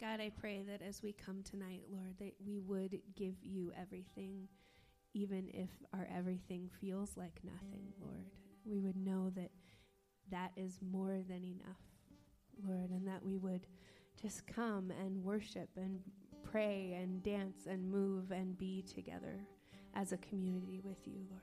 God, I pray that as we come tonight, Lord, that we would give you everything, even if our everything feels like nothing, Lord. We would know that that is more than enough, Lord, and that we would just come and worship and pray and dance and move and be together as a community with you, Lord.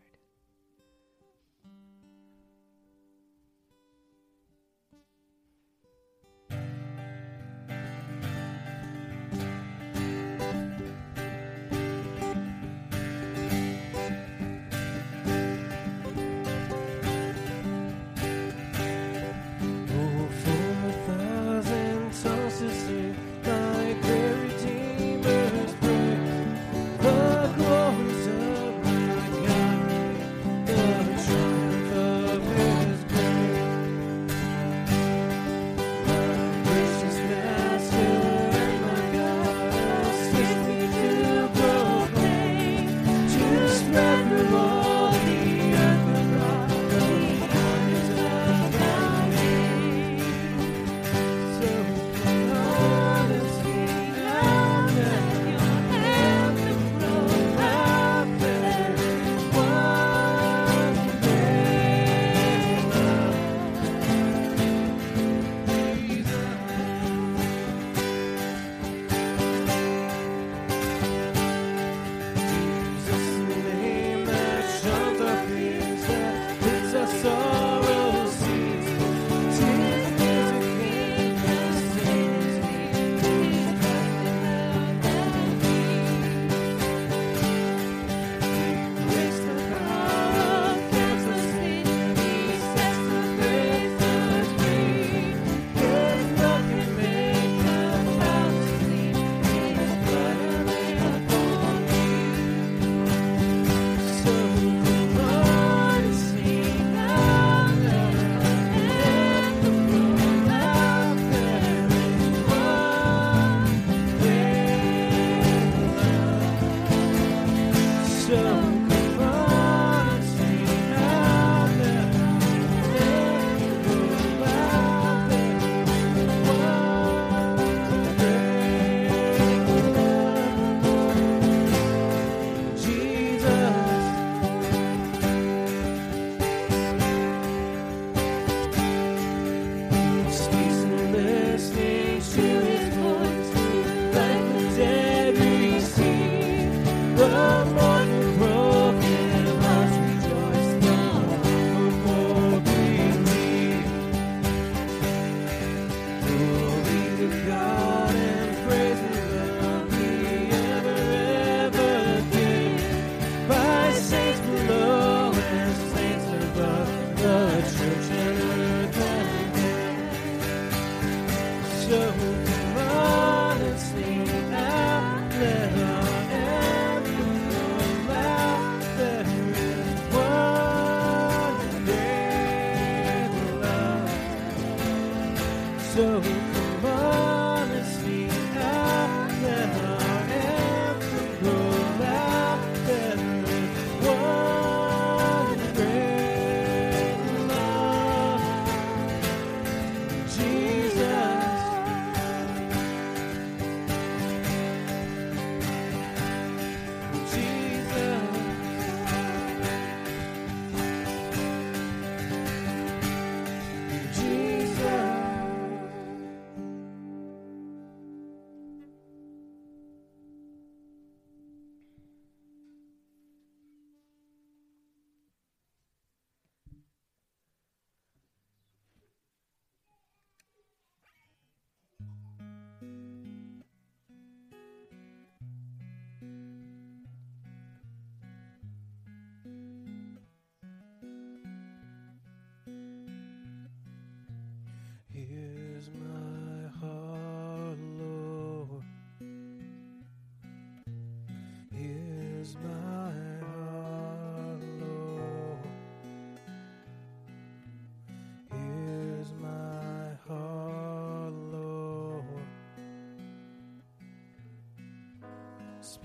honestly, I never.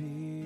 Speak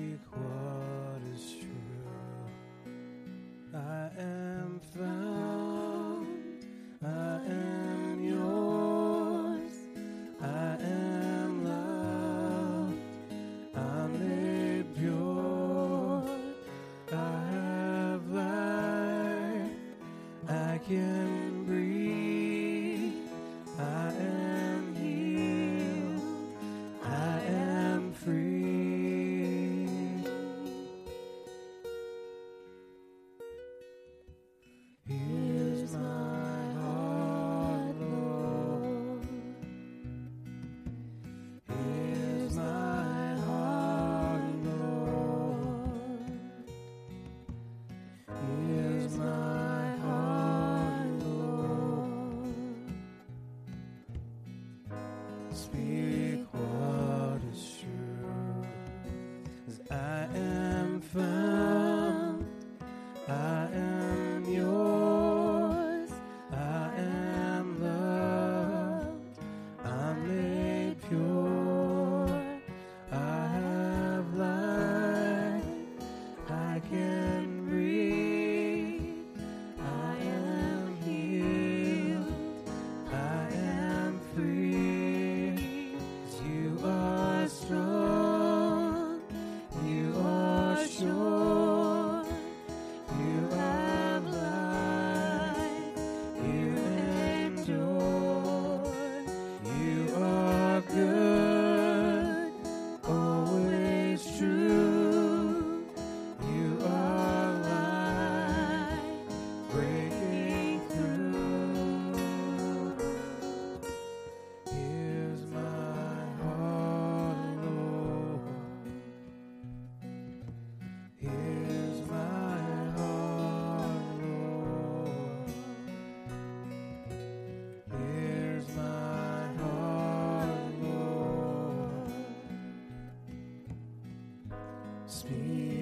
Speak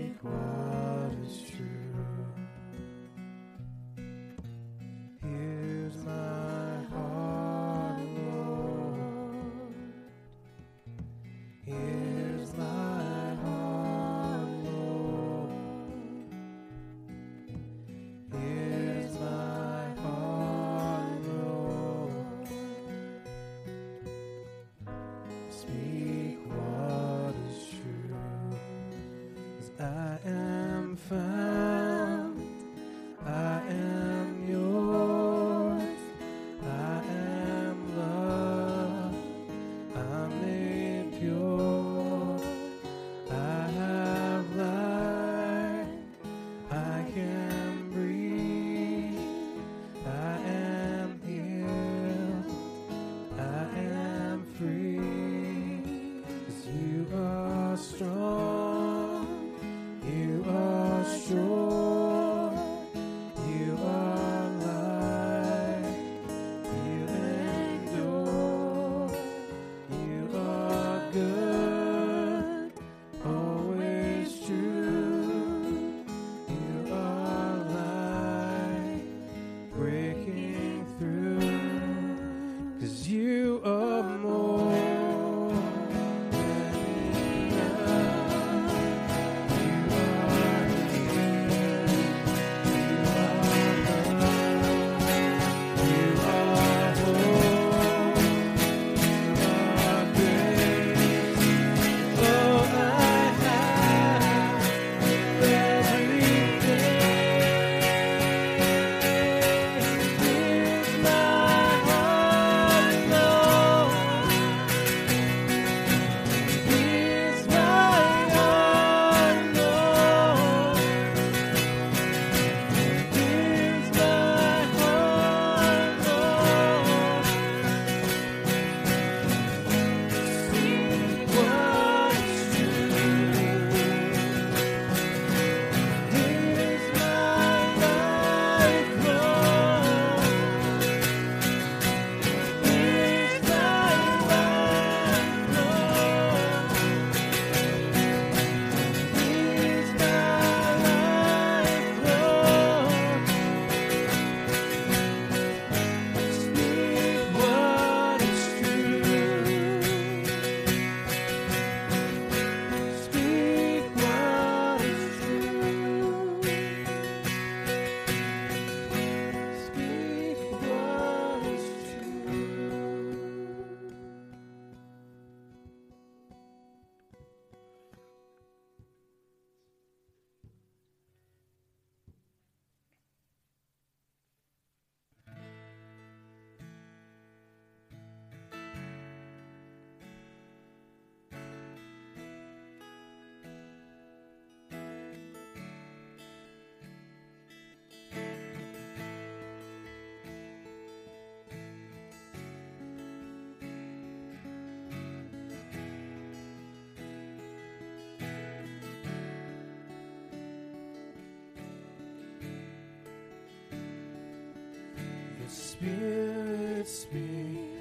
Spirit speaks,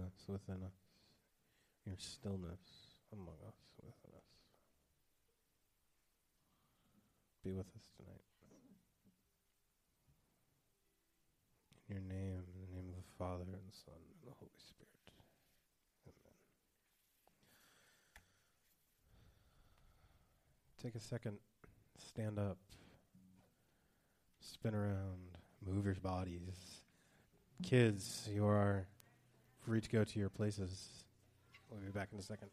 us, within us, your stillness among us, within us. Be with us tonight. In your name, in the name of the Father, and the Son, and the Holy Spirit. Amen. Take a second, stand up, spin around, move your bodies. Kids, you are free to go to your places. We'll be back in a second.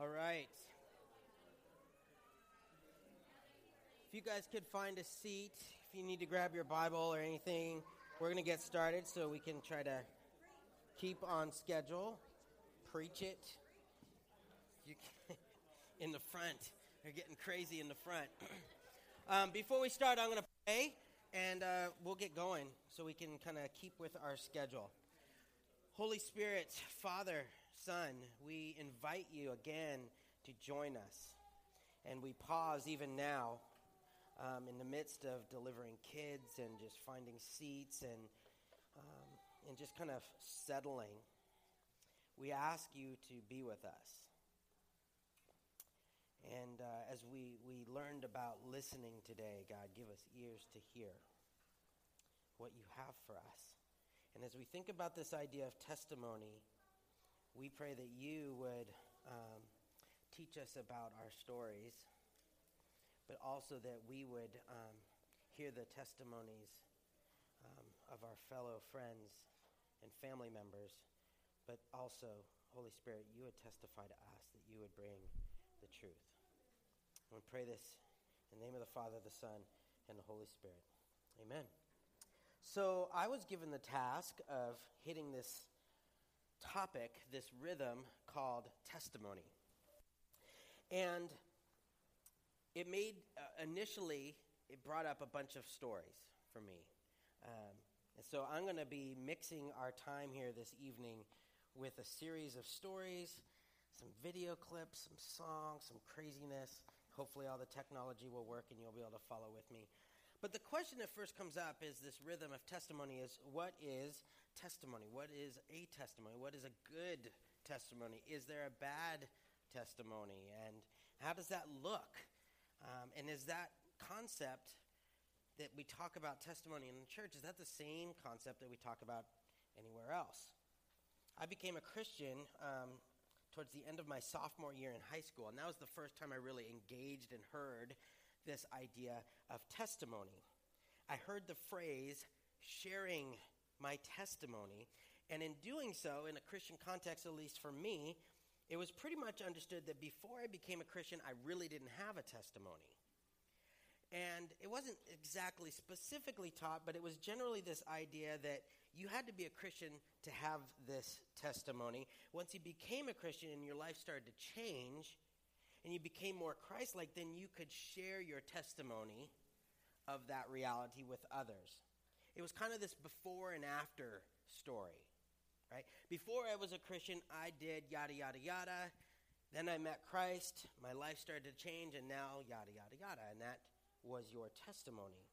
All right. If you guys could find a seat, if you need to grab your Bible or anything, we're going to get started so we can try to keep on schedule. Preach it. You can, in the front. They're getting crazy in the front. um, before we start, I'm going to pray and uh, we'll get going so we can kind of keep with our schedule. Holy Spirit, Father, Son, we invite you again to join us. And we pause even now um, in the midst of delivering kids and just finding seats and, um, and just kind of settling. We ask you to be with us. And uh, as we, we learned about listening today, God, give us ears to hear what you have for us. And as we think about this idea of testimony, we pray that you would um, teach us about our stories, but also that we would um, hear the testimonies um, of our fellow friends and family members, but also, Holy Spirit, you would testify to us that you would bring the truth. And we pray this in the name of the Father, the Son, and the Holy Spirit. Amen. So I was given the task of hitting this topic, this rhythm called testimony. And it made, uh, initially, it brought up a bunch of stories for me. Um, and so I'm going to be mixing our time here this evening with a series of stories, some video clips, some songs, some craziness. Hopefully, all the technology will work and you'll be able to follow with me. But the question that first comes up is this rhythm of testimony is what is testimony? What is a testimony? What is a good testimony? Is there a bad testimony? And how does that look? Um, and is that concept that we talk about testimony in the church, is that the same concept that we talk about anywhere else? I became a Christian um, towards the end of my sophomore year in high school, and that was the first time I really engaged and heard this idea of testimony. I heard the phrase sharing my testimony, and in doing so, in a Christian context, at least for me, it was pretty much understood that before I became a Christian, I really didn't have a testimony. And it wasn't exactly specifically taught, but it was generally this idea that you had to be a Christian to have this testimony. Once you became a Christian and your life started to change and you became more Christ like, then you could share your testimony of that reality with others. It was kind of this before and after story, right? Before I was a Christian, I did yada, yada, yada. Then I met Christ. My life started to change, and now yada, yada, yada. And that was your testimony.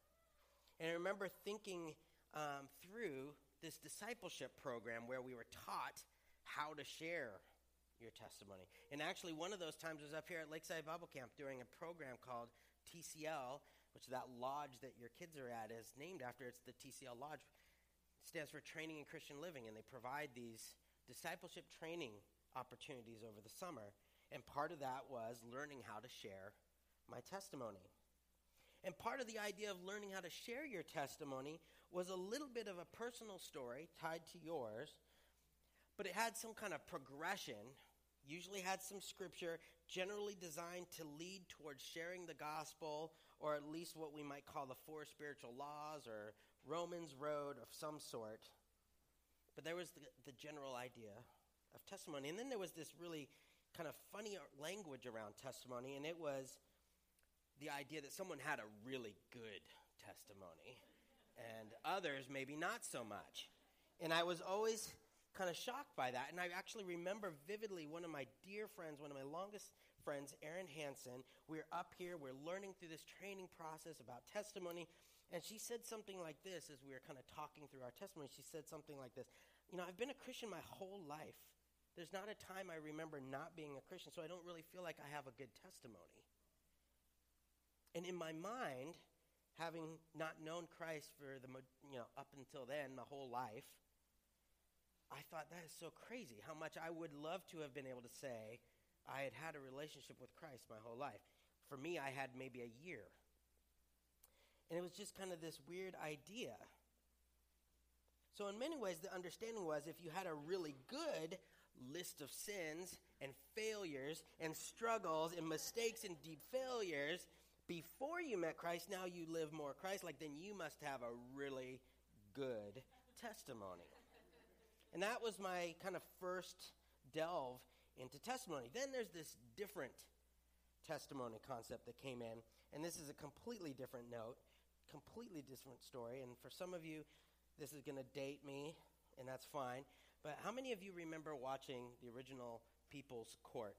And I remember thinking um, through this discipleship program where we were taught how to share your testimony. And actually, one of those times was up here at Lakeside Bible Camp during a program called TCL, which that lodge that your kids are at is named after. It's the TCL Lodge. It stands for Training in Christian Living, and they provide these discipleship training opportunities over the summer. And part of that was learning how to share my testimony. And part of the idea of learning how to share your testimony was a little bit of a personal story tied to yours, but it had some kind of progression, usually had some scripture, generally designed to lead towards sharing the gospel, or at least what we might call the four spiritual laws or Romans road of some sort. But there was the, the general idea of testimony. And then there was this really kind of funny language around testimony, and it was the idea that someone had a really good testimony and others maybe not so much. And I was always kind of shocked by that. And I actually remember vividly one of my dear friends, one of my longest friends, Erin Hansen. We're up here, we're learning through this training process about testimony. And she said something like this as we were kind of talking through our testimony. She said something like this You know, I've been a Christian my whole life. There's not a time I remember not being a Christian, so I don't really feel like I have a good testimony. And in my mind, having not known Christ for the you know up until then, my whole life, I thought that is so crazy. How much I would love to have been able to say I had had a relationship with Christ my whole life. For me, I had maybe a year. And it was just kind of this weird idea. So, in many ways, the understanding was if you had a really good list of sins and failures and struggles and mistakes and deep failures, before you met Christ, now you live more Christ like, then you must have a really good testimony. And that was my kind of first delve into testimony. Then there's this different testimony concept that came in, and this is a completely different note, completely different story. And for some of you, this is going to date me, and that's fine. But how many of you remember watching the original People's Court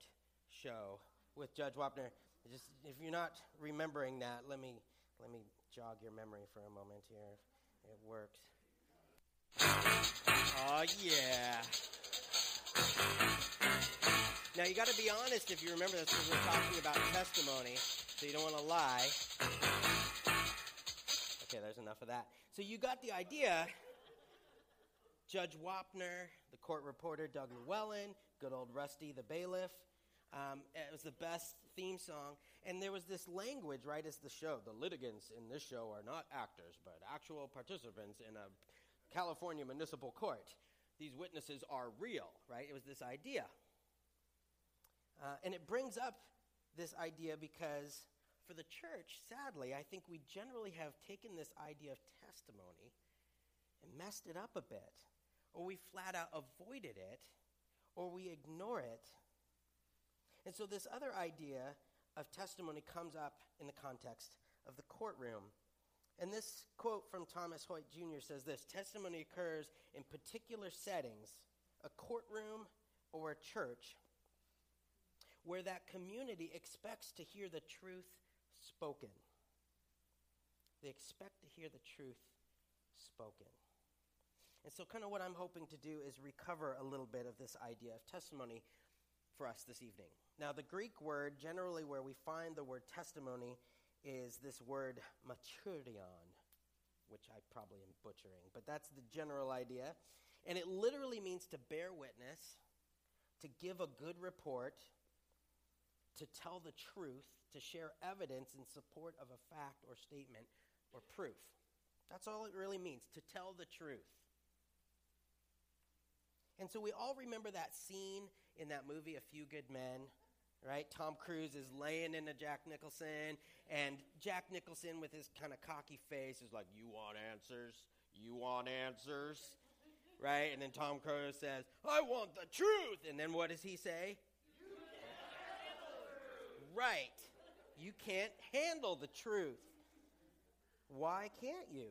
show with Judge Wapner? Just if you're not remembering that, let me let me jog your memory for a moment here. It works. Oh yeah. Now you got to be honest if you remember this because we're talking about testimony, so you don't want to lie. Okay, there's enough of that. So you got the idea. Judge Wapner, the court reporter Doug Llewellyn, good old Rusty the bailiff, um, it was the best theme song. And there was this language right as the show. The litigants in this show are not actors, but actual participants in a California municipal court. These witnesses are real, right? It was this idea. Uh, and it brings up this idea because for the church, sadly, I think we generally have taken this idea of testimony and messed it up a bit. Or we flat out avoided it, or we ignore it and so, this other idea of testimony comes up in the context of the courtroom. And this quote from Thomas Hoyt Jr. says this Testimony occurs in particular settings, a courtroom or a church, where that community expects to hear the truth spoken. They expect to hear the truth spoken. And so, kind of what I'm hoping to do is recover a little bit of this idea of testimony for us this evening. Now, the Greek word, generally where we find the word testimony, is this word maturion, which I probably am butchering, but that's the general idea. And it literally means to bear witness, to give a good report, to tell the truth, to share evidence in support of a fact or statement or proof. That's all it really means, to tell the truth. And so we all remember that scene in that movie, A Few Good Men, right? Tom Cruise is laying into Jack Nicholson, and Jack Nicholson, with his kind of cocky face, is like, You want answers? You want answers? Right? And then Tom Cruise says, I want the truth. And then what does he say? Right. You can't handle the truth. Why can't you?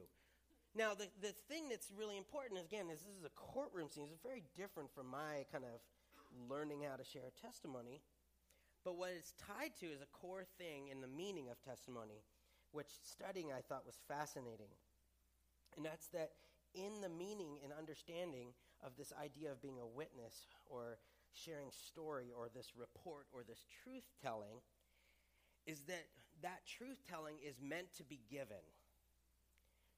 Now, the, the thing that's really important, is, again, is this is a courtroom scene. It's very different from my kind of learning how to share a testimony. But what it's tied to is a core thing in the meaning of testimony, which studying I thought was fascinating. And that's that in the meaning and understanding of this idea of being a witness or sharing story or this report or this truth telling, is that that truth telling is meant to be given.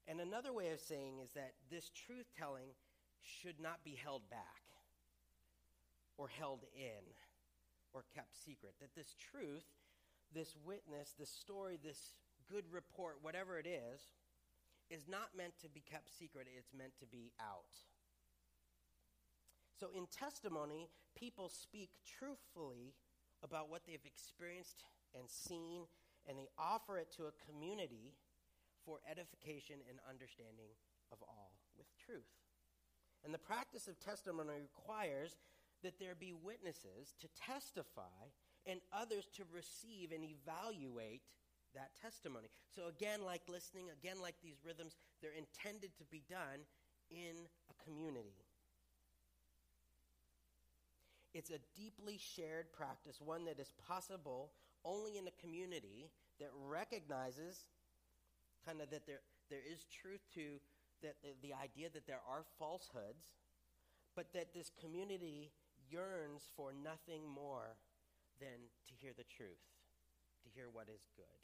And another way of saying is that this truth telling should not be held back or held in or kept secret. That this truth, this witness, this story, this good report, whatever it is, is not meant to be kept secret, it's meant to be out. So in testimony, people speak truthfully about what they've experienced and seen, and they offer it to a community for edification and understanding of all with truth. And the practice of testimony requires that there be witnesses to testify and others to receive and evaluate that testimony. So, again, like listening, again, like these rhythms, they're intended to be done in a community. It's a deeply shared practice, one that is possible only in a community that recognizes kind of that there, there is truth to that the, the idea that there are falsehoods, but that this community yearns for nothing more than to hear the truth, to hear what is good.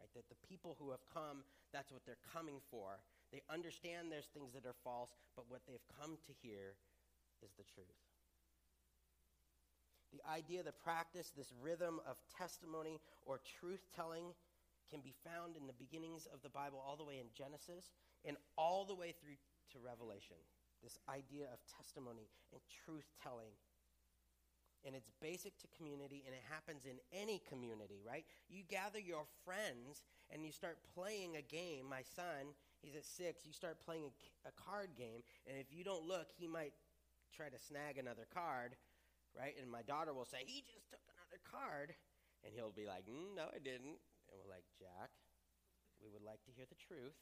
Right? That the people who have come, that's what they're coming for. They understand there's things that are false, but what they've come to hear is the truth. The idea, the practice, this rhythm of testimony or truth telling can be found in the beginnings of the Bible, all the way in Genesis and all the way through to Revelation this idea of testimony and truth telling. And it's basic to community, and it happens in any community, right? You gather your friends and you start playing a game. My son, he's at six, you start playing a, a card game, and if you don't look, he might try to snag another card, right? And my daughter will say, He just took another card. And he'll be like, mm, No, I didn't. And we're like, Jack, we would like to hear the truth,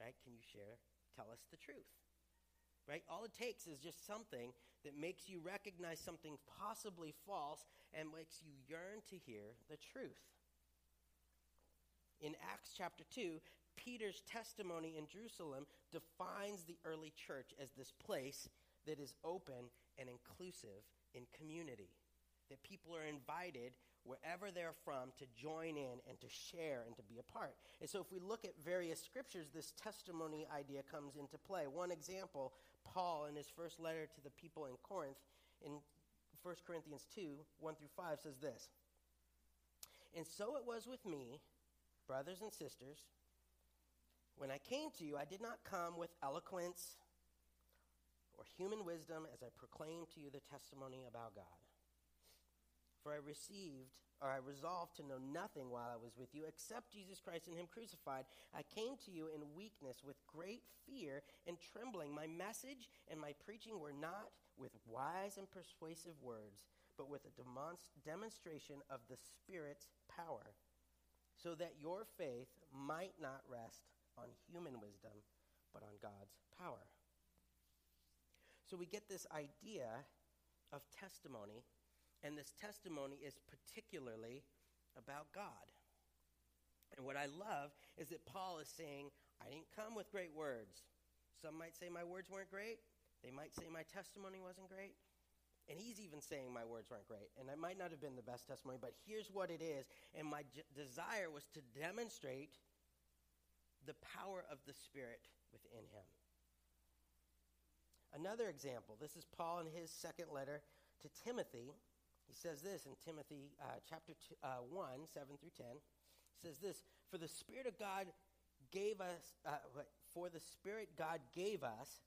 right? Can you share? Tell us the truth right? All it takes is just something that makes you recognize something possibly false and makes you yearn to hear the truth. In Acts chapter 2, Peter's testimony in Jerusalem defines the early church as this place that is open and inclusive in community. That people are invited wherever they're from to join in and to share and to be a part. And so, if we look at various scriptures, this testimony idea comes into play. One example Paul, in his first letter to the people in Corinth, in 1 Corinthians 2 1 through 5, says this And so it was with me, brothers and sisters. When I came to you, I did not come with eloquence or human wisdom as I proclaimed to you the testimony about God. For I received, or I resolved to know nothing while I was with you except Jesus Christ and Him crucified. I came to you in weakness with great fear and trembling. My message and my preaching were not with wise and persuasive words, but with a demonst- demonstration of the Spirit's power, so that your faith might not rest on human wisdom, but on God's power. So we get this idea of testimony and this testimony is particularly about God. And what I love is that Paul is saying, I didn't come with great words. Some might say my words weren't great. They might say my testimony wasn't great. And he's even saying my words weren't great. And I might not have been the best testimony, but here's what it is. And my j- desire was to demonstrate the power of the Spirit within him. Another example this is Paul in his second letter to Timothy. He says this in Timothy uh, chapter two, uh, 1, 7 through 10. He says this For the Spirit of God gave us, uh, for the Spirit God gave us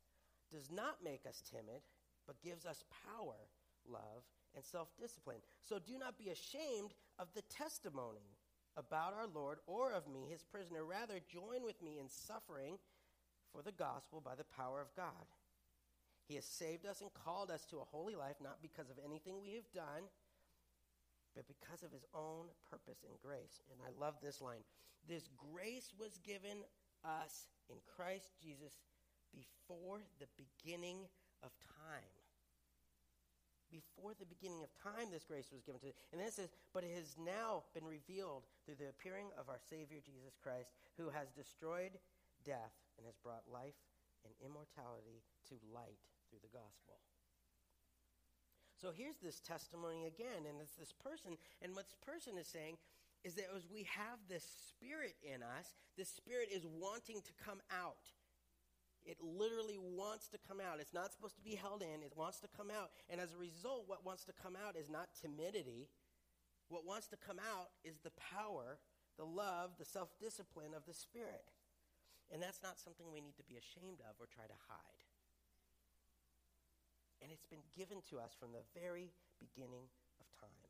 does not make us timid, but gives us power, love, and self discipline. So do not be ashamed of the testimony about our Lord or of me, his prisoner. Rather, join with me in suffering for the gospel by the power of God. He has saved us and called us to a holy life, not because of anything we have done, but because of his own purpose and grace. And I love this line This grace was given us in Christ Jesus before the beginning of time. Before the beginning of time, this grace was given to us. And then it says, But it has now been revealed through the appearing of our Savior Jesus Christ, who has destroyed death and has brought life and immortality to light through the gospel. So here's this testimony again, and it's this person, and what this person is saying is that as we have this spirit in us, this spirit is wanting to come out. It literally wants to come out. It's not supposed to be held in, it wants to come out. And as a result, what wants to come out is not timidity. What wants to come out is the power, the love, the self discipline of the Spirit. And that's not something we need to be ashamed of or try to hide. And it's been given to us from the very beginning of time.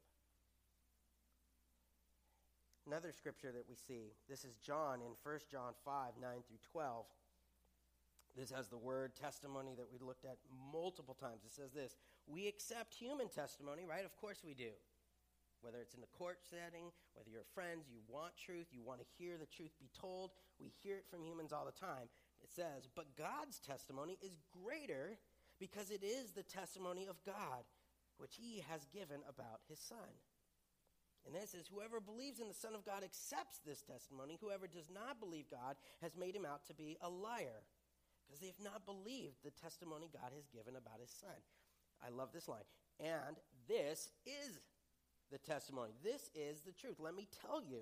Another scripture that we see, this is John in 1 John 5 9 through 12. This has the word testimony that we looked at multiple times. It says this We accept human testimony, right? Of course we do. Whether it's in the court setting, whether you're friends, you want truth, you want to hear the truth be told, we hear it from humans all the time. It says, But God's testimony is greater because it is the testimony of God, which he has given about his Son. And then it says, Whoever believes in the Son of God accepts this testimony. Whoever does not believe God has made him out to be a liar because they have not believed the testimony God has given about his Son. I love this line. And this is the testimony. This is the truth. Let me tell you.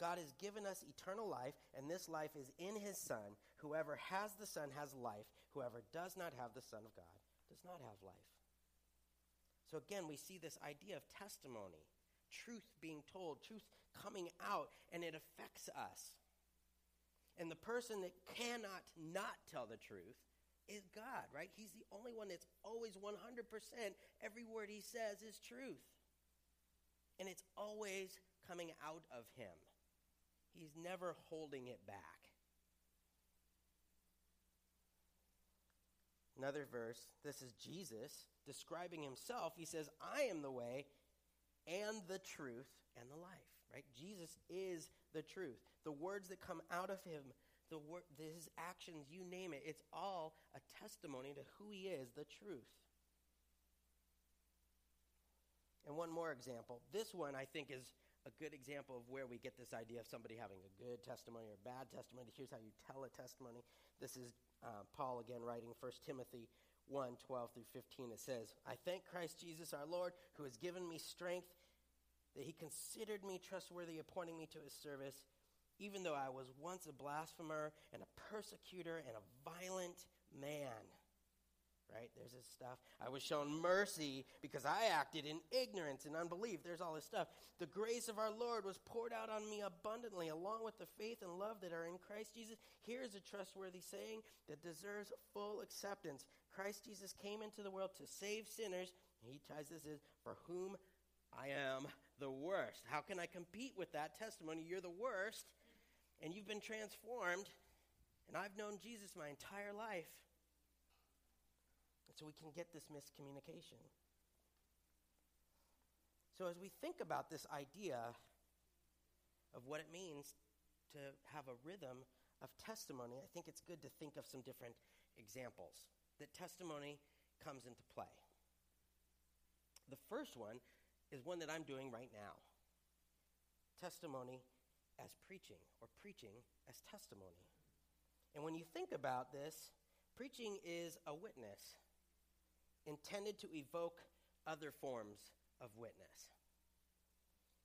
God has given us eternal life, and this life is in his Son. Whoever has the Son has life. Whoever does not have the Son of God does not have life. So again, we see this idea of testimony, truth being told, truth coming out, and it affects us. And the person that cannot not tell the truth is God, right? He's the only one that's always 100%. Every word he says is truth. And it's always coming out of him. He's never holding it back. Another verse, this is Jesus describing himself. He says, I am the way and the truth and the life, right? Jesus is the truth. The words that come out of him, the wor- his actions, you name it, it's all a testimony to who he is, the truth. And one more example. This one, I think, is a good example of where we get this idea of somebody having a good testimony or a bad testimony. Here's how you tell a testimony. This is uh, Paul again writing 1 Timothy 1 12 through 15. It says, I thank Christ Jesus our Lord, who has given me strength, that he considered me trustworthy, appointing me to his service, even though I was once a blasphemer and a persecutor and a violent man. Right? There's this stuff. I was shown mercy because I acted in ignorance and unbelief. There's all this stuff. The grace of our Lord was poured out on me abundantly, along with the faith and love that are in Christ Jesus. Here's a trustworthy saying that deserves full acceptance. Christ Jesus came into the world to save sinners. He ties this in for whom I am the worst. How can I compete with that testimony? You're the worst, and you've been transformed, and I've known Jesus my entire life. So we can get this miscommunication. So as we think about this idea of what it means to have a rhythm of testimony, I think it's good to think of some different examples that testimony comes into play. The first one is one that I'm doing right now. testimony as preaching or preaching as testimony. And when you think about this, preaching is a witness intended to evoke other forms of witness.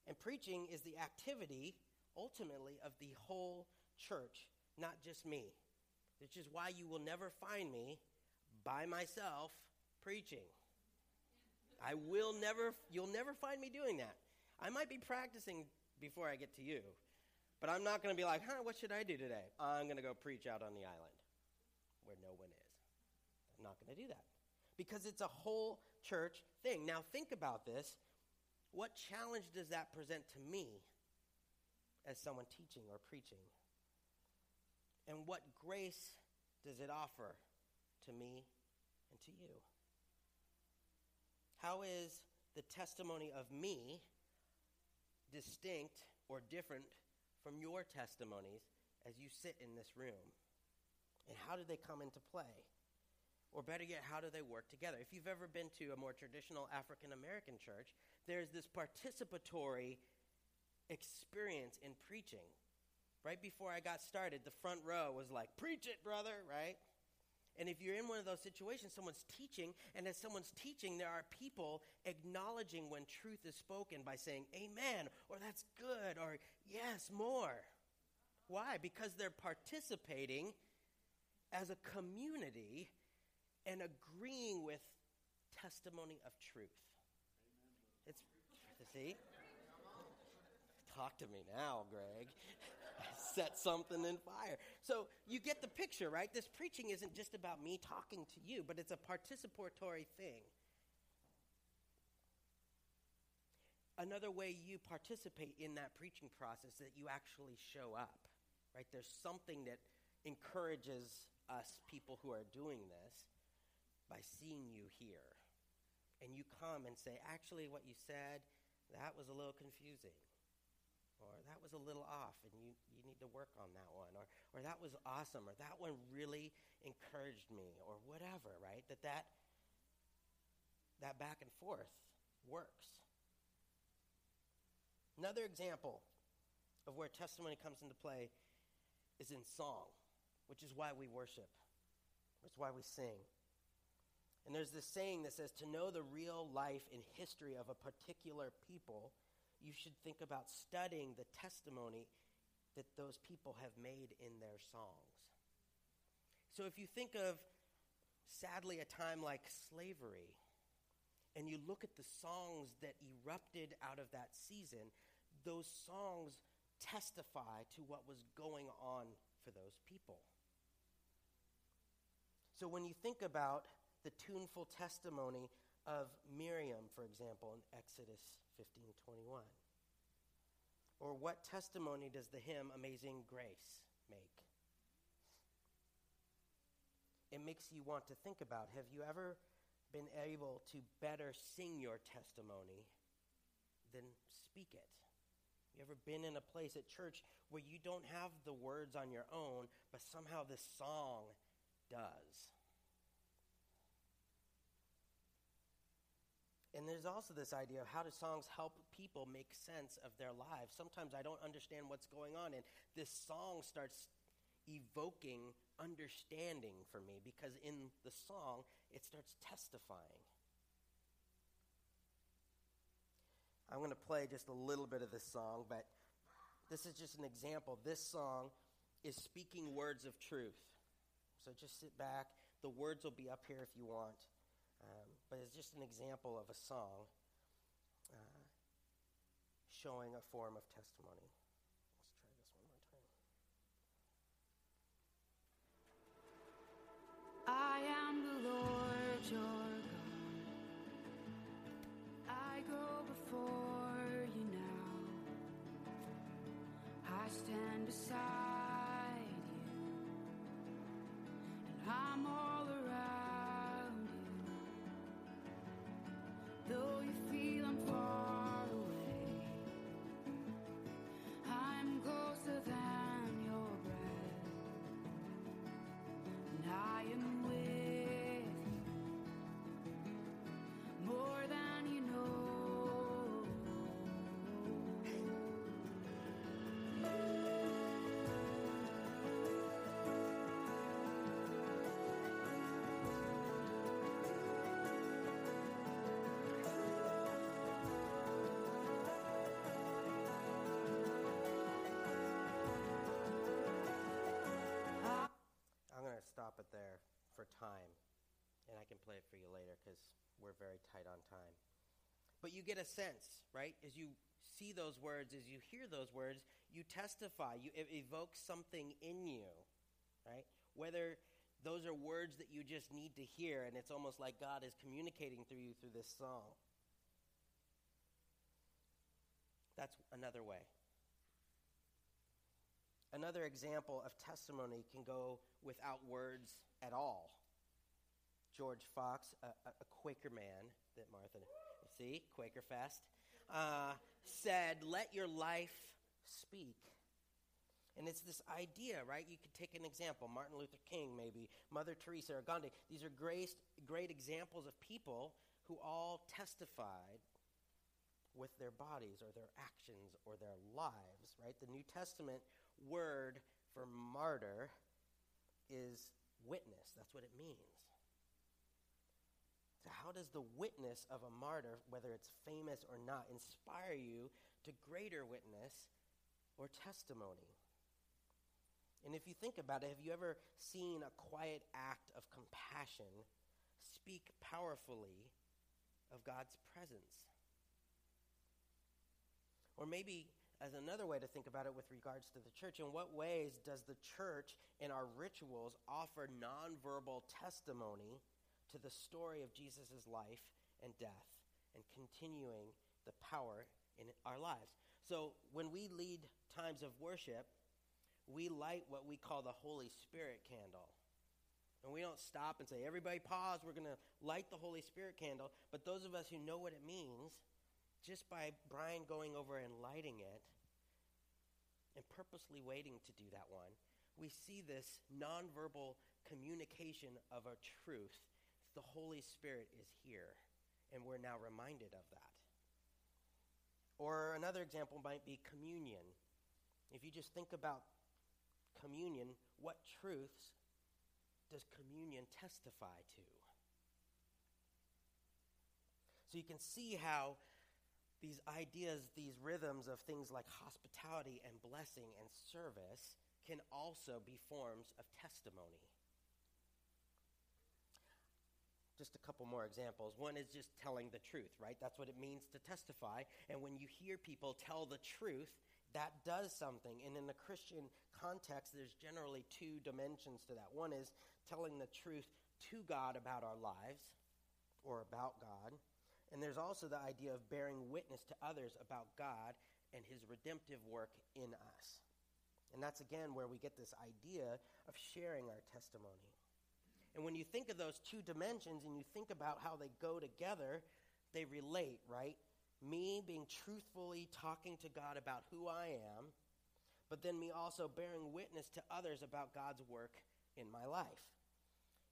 And preaching is the activity, ultimately, of the whole church, not just me. Which is why you will never find me by myself preaching. I will never, you'll never find me doing that. I might be practicing before I get to you, but I'm not going to be like, huh, what should I do today? I'm going to go preach out on the island where no one is. I'm not going to do that because it's a whole church thing. Now, think about this. What challenge does that present to me as someone teaching or preaching? And what grace does it offer to me and to you? How is the testimony of me distinct or different from your testimonies as you sit in this room? And how do they come into play? Or better yet, how do they work together? If you've ever been to a more traditional African American church, there's this participatory experience in preaching. Right before I got started, the front row was like, Preach it, brother, right? And if you're in one of those situations, someone's teaching, and as someone's teaching, there are people acknowledging when truth is spoken by saying, Amen, or that's good, or yes, more. Why? Because they're participating as a community and agreeing with testimony of truth. It's, see? Talk to me now, Greg. Set something in fire. So you get the picture, right? This preaching isn't just about me talking to you, but it's a participatory thing. Another way you participate in that preaching process is that you actually show up, right? There's something that encourages us, people who are doing this, by seeing you here. And you come and say, actually, what you said, that was a little confusing. Or that was a little off, and you, you need to work on that one. Or, or that was awesome, or that one really encouraged me, or whatever, right? That, that that back and forth works. Another example of where testimony comes into play is in song, which is why we worship. It's why we sing. And there's this saying that says to know the real life and history of a particular people, you should think about studying the testimony that those people have made in their songs. So if you think of, sadly, a time like slavery, and you look at the songs that erupted out of that season, those songs testify to what was going on for those people. So when you think about the tuneful testimony of Miriam, for example, in Exodus 15:21? Or what testimony does the hymn Amazing Grace make? It makes you want to think about have you ever been able to better sing your testimony than speak it? You ever been in a place at church where you don't have the words on your own, but somehow this song does? And there's also this idea of how do songs help people make sense of their lives? Sometimes I don't understand what's going on, and this song starts evoking understanding for me because in the song it starts testifying. I'm going to play just a little bit of this song, but this is just an example. This song is speaking words of truth. So just sit back. The words will be up here if you want. But it's just an example of a song uh, showing a form of testimony. Let's try this one more time. I am the Lord your God. I go before you now. I stand beside you, and I'm all around play it for you later because we're very tight on time. But you get a sense, right? As you see those words, as you hear those words, you testify. You, it evokes something in you, right? Whether those are words that you just need to hear, and it's almost like God is communicating through you through this song. That's another way. Another example of testimony can go without words at all. George Fox, a, a Quaker man that Martha, see, Quaker Fest, uh, said, Let your life speak. And it's this idea, right? You could take an example Martin Luther King, maybe, Mother Teresa, or Gandhi. These are great, great examples of people who all testified with their bodies or their actions or their lives, right? The New Testament word for martyr is witness. That's what it means. So, how does the witness of a martyr, whether it's famous or not, inspire you to greater witness or testimony? And if you think about it, have you ever seen a quiet act of compassion speak powerfully of God's presence? Or maybe as another way to think about it with regards to the church, in what ways does the church in our rituals offer nonverbal testimony to the story of Jesus' life and death and continuing the power in our lives? So when we lead times of worship, we light what we call the Holy Spirit candle. And we don't stop and say, everybody pause, we're going to light the Holy Spirit candle. But those of us who know what it means, just by Brian going over and lighting it and purposely waiting to do that one, we see this nonverbal communication of a truth. The Holy Spirit is here, and we're now reminded of that. Or another example might be communion. If you just think about communion, what truths does communion testify to? So you can see how these ideas, these rhythms of things like hospitality and blessing and service can also be forms of testimony. Just a couple more examples. One is just telling the truth, right? That's what it means to testify. And when you hear people tell the truth, that does something. And in the Christian context, there's generally two dimensions to that. One is telling the truth to God about our lives or about God. And there's also the idea of bearing witness to others about God and his redemptive work in us. And that's again where we get this idea of sharing our testimony. And when you think of those two dimensions and you think about how they go together, they relate, right? Me being truthfully talking to God about who I am, but then me also bearing witness to others about God's work in my life.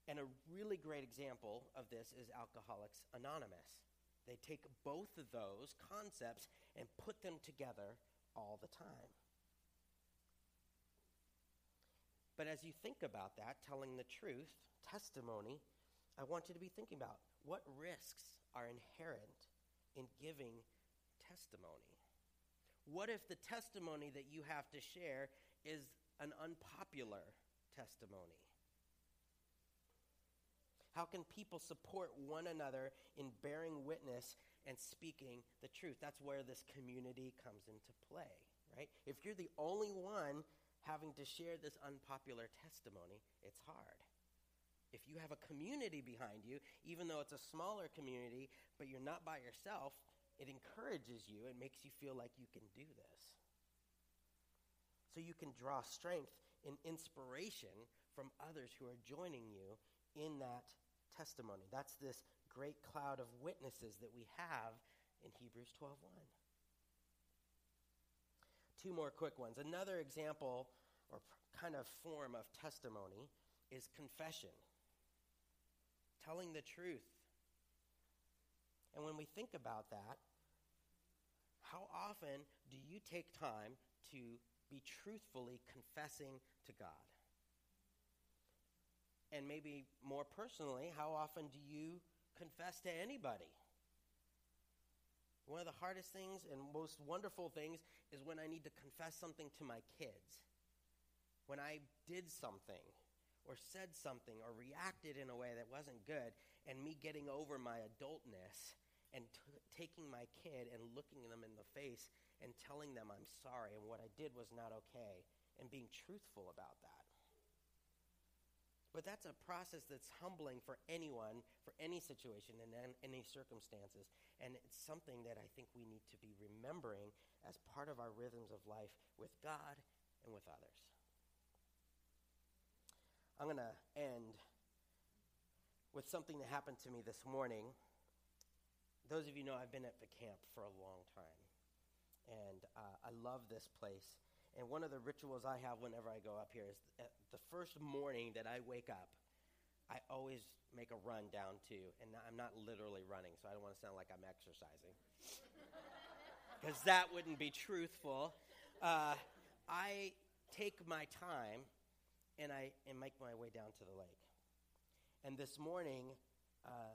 And a really great example of this is Alcoholics Anonymous. They take both of those concepts and put them together all the time. But as you think about that, telling the truth, testimony, I want you to be thinking about what risks are inherent in giving testimony. What if the testimony that you have to share is an unpopular testimony? How can people support one another in bearing witness and speaking the truth? That's where this community comes into play, right? If you're the only one having to share this unpopular testimony, it's hard. If you have a community behind you, even though it's a smaller community, but you're not by yourself, it encourages you. It makes you feel like you can do this. So you can draw strength and inspiration from others who are joining you in that testimony. That's this great cloud of witnesses that we have in Hebrews 12:1. Two more quick ones. Another example or kind of form of testimony is confession. Telling the truth. And when we think about that, how often do you take time to be truthfully confessing to God? And maybe more personally, how often do you confess to anybody? One of the hardest things and most wonderful things is when I need to confess something to my kids. When I did something or said something or reacted in a way that wasn't good, and me getting over my adultness and t- taking my kid and looking them in the face and telling them I'm sorry and what I did was not okay and being truthful about that. But that's a process that's humbling for anyone, for any situation, and in any circumstances. And it's something that I think we need to be remembering as part of our rhythms of life with God and with others. I'm going to end with something that happened to me this morning. Those of you know I've been at the camp for a long time, and uh, I love this place. And one of the rituals I have whenever I go up here is uh, the first morning that I wake up, I always make a run down to, and I'm not literally running, so I don't want to sound like I'm exercising, because that wouldn't be truthful. Uh, I take my time and I and make my way down to the lake. And this morning, uh,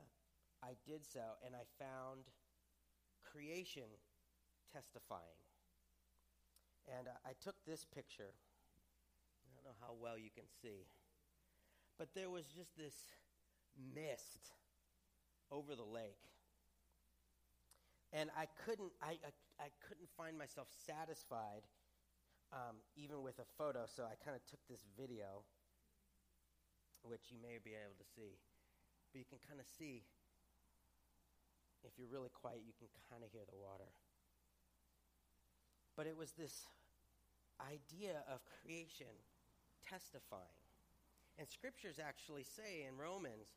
I did so, and I found creation testifying. And uh, I took this picture. I don't know how well you can see. But there was just this mist over the lake. And I couldn't, I, I, I couldn't find myself satisfied um, even with a photo, so I kind of took this video, which you may be able to see. But you can kind of see, if you're really quiet, you can kind of hear the water. But it was this idea of creation testifying. And scriptures actually say in Romans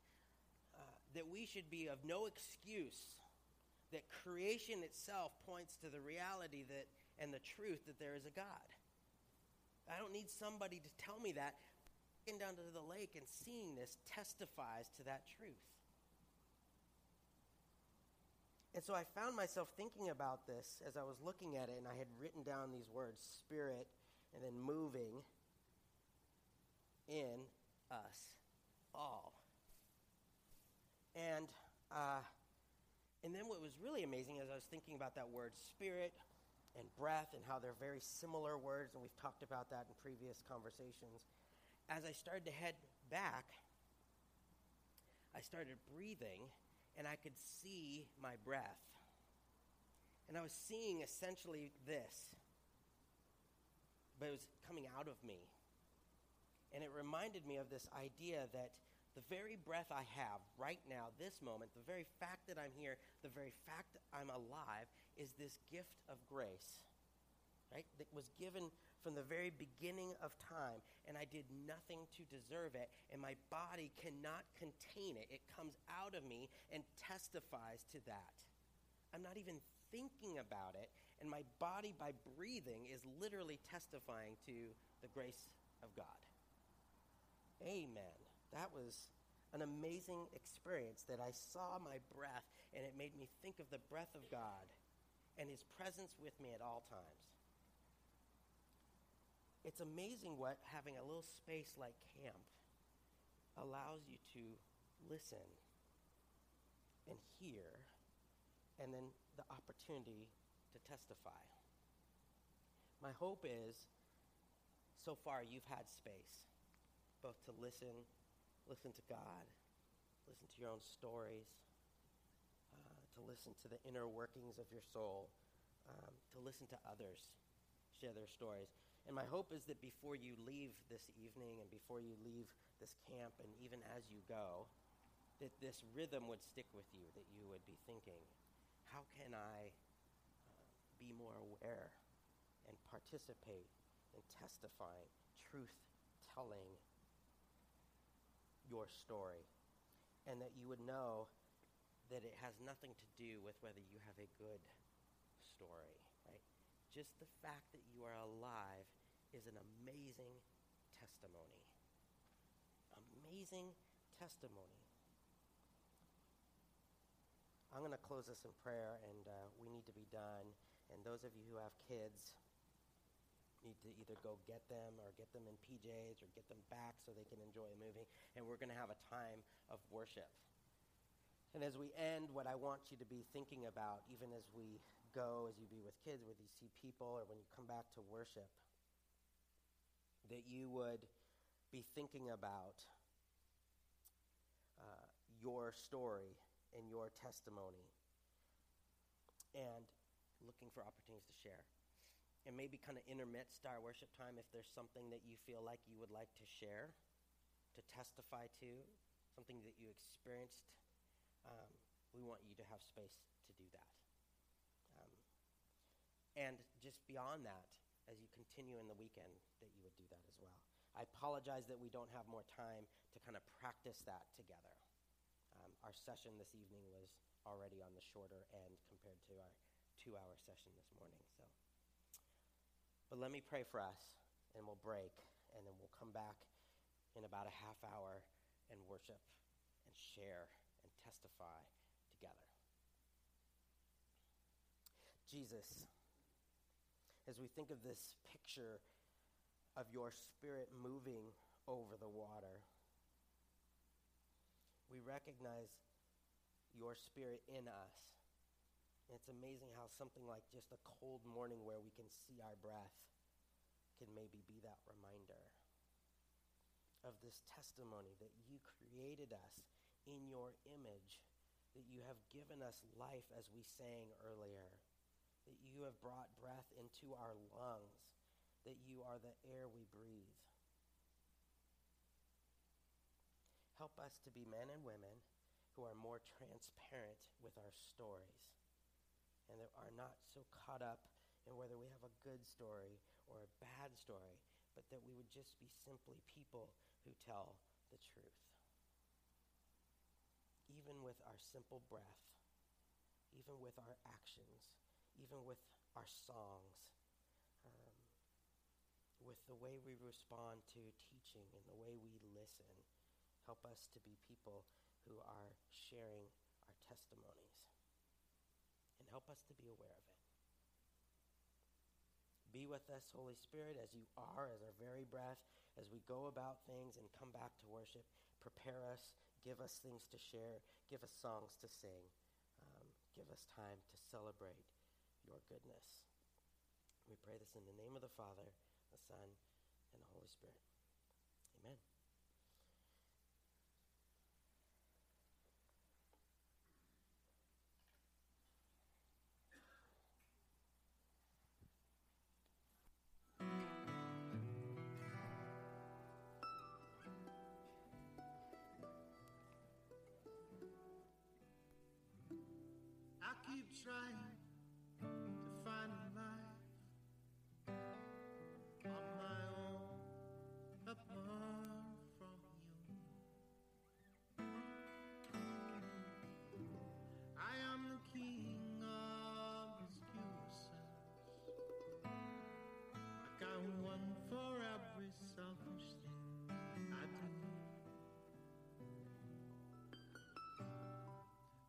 uh, that we should be of no excuse, that creation itself points to the reality that and the truth that there is a God. I don't need somebody to tell me that. Getting down to the lake and seeing this testifies to that truth. And so I found myself thinking about this as I was looking at it, and I had written down these words spirit and then moving in us all. And, uh, and then what was really amazing as I was thinking about that word spirit and breath and how they're very similar words, and we've talked about that in previous conversations. As I started to head back, I started breathing and I could see my breath. And I was seeing essentially this, but it was coming out of me. And it reminded me of this idea that the very breath I have right now, this moment, the very fact that I'm here, the very fact I'm alive, is this gift of grace, right? That was given from the very beginning of time, and I did nothing to deserve it, and my body cannot contain it. It comes out of me and testifies to that. I'm not even thinking about it, and my body, by breathing, is literally testifying to the grace of God. Amen. That was an amazing experience that I saw my breath, and it made me think of the breath of God and His presence with me at all times it's amazing what having a little space like camp allows you to listen and hear, and then the opportunity to testify. My hope is so far you've had space both to listen, listen to God, listen to your own stories, to listen to the inner workings of your soul, um, to listen to others share their stories. And my hope is that before you leave this evening and before you leave this camp and even as you go, that this rhythm would stick with you, that you would be thinking, how can I uh, be more aware and participate in testifying, truth telling your story? And that you would know that it has nothing to do with whether you have a good story right? just the fact that you are alive is an amazing testimony. Amazing testimony. I'm going to close this in prayer, and uh, we need to be done. And those of you who have kids need to either go get them or get them in PJs or get them back so they can enjoy a movie. And we're going to have a time of worship. And as we end, what I want you to be thinking about, even as we go, as you be with kids, whether you see people or when you come back to worship, that you would be thinking about uh, your story and your testimony and looking for opportunities to share. And maybe kind of intermit our worship time if there's something that you feel like you would like to share, to testify to, something that you experienced. Um, we want you to have space to do that. Um, and just beyond that, as you continue in the weekend, that you would do that as well. I apologize that we don't have more time to kind of practice that together. Um, our session this evening was already on the shorter end compared to our two hour session this morning. So, But let me pray for us, and we'll break, and then we'll come back in about a half hour and worship and share testify together. Jesus, as we think of this picture of your spirit moving over the water, we recognize your spirit in us. And it's amazing how something like just a cold morning where we can see our breath can maybe be that reminder of this testimony that you created us in your image, that you have given us life as we sang earlier, that you have brought breath into our lungs, that you are the air we breathe. Help us to be men and women who are more transparent with our stories and that are not so caught up in whether we have a good story or a bad story, but that we would just be simply people who tell the truth. Even with our simple breath, even with our actions, even with our songs, um, with the way we respond to teaching and the way we listen. Help us to be people who are sharing our testimonies. And help us to be aware of it. Be with us, Holy Spirit, as you are, as our very breath, as we go about things and come back to worship. Prepare us, give us things to share, give us songs to sing, um, give us time to celebrate your goodness. We pray this in the name of the Father, the Son, and the Holy Spirit. Amen. Trying to find a life on my own, apart from you. I am the king of excuses. I got one for every selfish thing I do.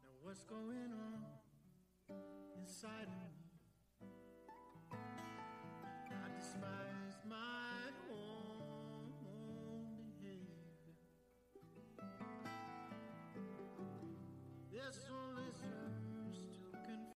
Now what's going on me?